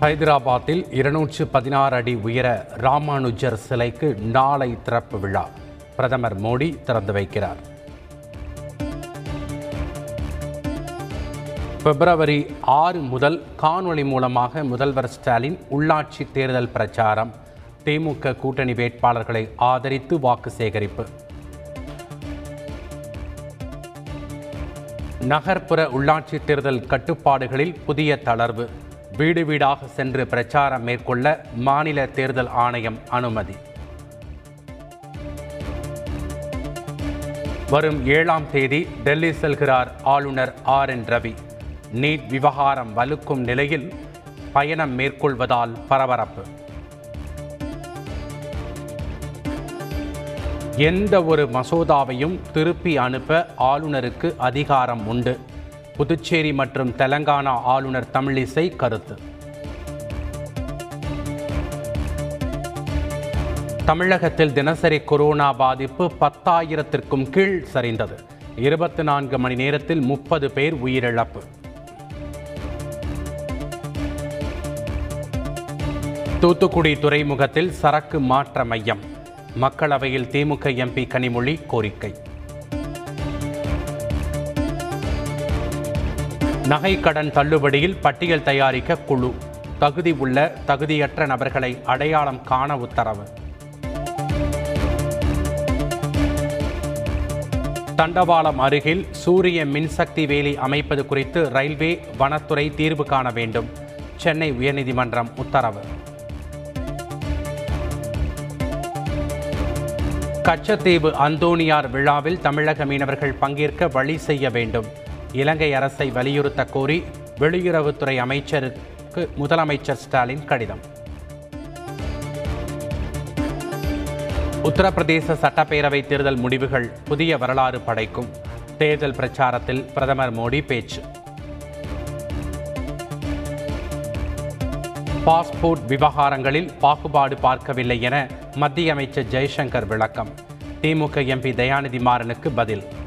ஹைதராபாத்தில் இருநூற்று பதினாறு அடி உயர ராமானுஜர் சிலைக்கு நாளை திறப்பு விழா. பிரதமர் மோடி திறந்து வைக்கிறார். பிப்ரவரி ஆறு முதல் காணொளி மூலமாக முதல்வர் ஸ்டாலின் உள்ளாட்சி தேர்தல் பிரச்சாரம். திமுக கூட்டணி வேட்பாளர்களை ஆதரித்து வாக்கு சேகரிப்பு. நகர்ப்புற உள்ளாட்சி தேர்தல் கட்டுப்பாடுகளில் புதிய தளர்வு. வீடு வீடாக சென்று பிரச்சாரம் மேற்கொள்ள மாநில தேர்தல் ஆணையம் அனுமதி. வரும் ஏழாம் தேதி டெல்லி செல்கிறார் ஆளுநர் ஆர் என் ரவி. நீட் விவகாரம் வலுக்கும் நிலையில் பயணம் மேற்கொள்வதால் பரபரப்பு. எந்த ஒரு மசோதாவையும் திருப்பி அனுப்ப ஆளுநருக்கு அதிகாரம் உண்டு. புதுச்சேரி மற்றும் தெலங்கானா ஆளுநர் தமிழிசை கருத்து. தமிழகத்தில் தினசரி கொரோனா பாதிப்பு பத்தாயிரத்திற்கும் கீழ் சரிந்தது. இருபத்தி நான்கு மணி நேரத்தில் முப்பது பேர் உயிரிழப்பு. தூத்துக்குடி துறைமுகத்தில் சரக்கு மாற்ற மையம். மக்களவையில் திமுக எம்பி கனிமொழி கோரிக்கை. நகை கடன் தள்ளுபடியில் பட்டியல் தயாரிக்க குழு. தகுதி உள்ள தகுதியற்ற நபர்களை அடையாளம் காண உத்தரவு. தண்டவாளம் அருகில் சூரிய மின்சக்தி வேலி அமைப்பது குறித்து ரயில்வே வனத்துறை தீர்வு காண வேண்டும். சென்னை உயர்நீதிமன்றம் உத்தரவு. கச்சத்தீவு அந்தோனியார் விழாவில் தமிழக மீனவர்கள் பங்கேற்க வழி செய்ய வேண்டும். இலங்கை அரசை வலியுறுத்த கோரி வெளியுறவுத்துறை அமைச்சருக்கு முதலமைச்சர் ஸ்டாலின் கடிதம். உத்தரப்பிரதேச சட்டப்பேரவை தேர்தல் முடிவுகள் புதிய வரலாறு படைக்கும். தேர்தல் பிரச்சாரத்தில் பிரதமர் மோடி பேச்சு. பாஸ்போர்ட் விவகாரங்களில் பாகுபாடு பார்க்கவில்லை என மத்திய அமைச்சர் ஜெய்சங்கர் விளக்கம். திமுக எம்பி தயாநிதி மாறனுக்கு பதில்.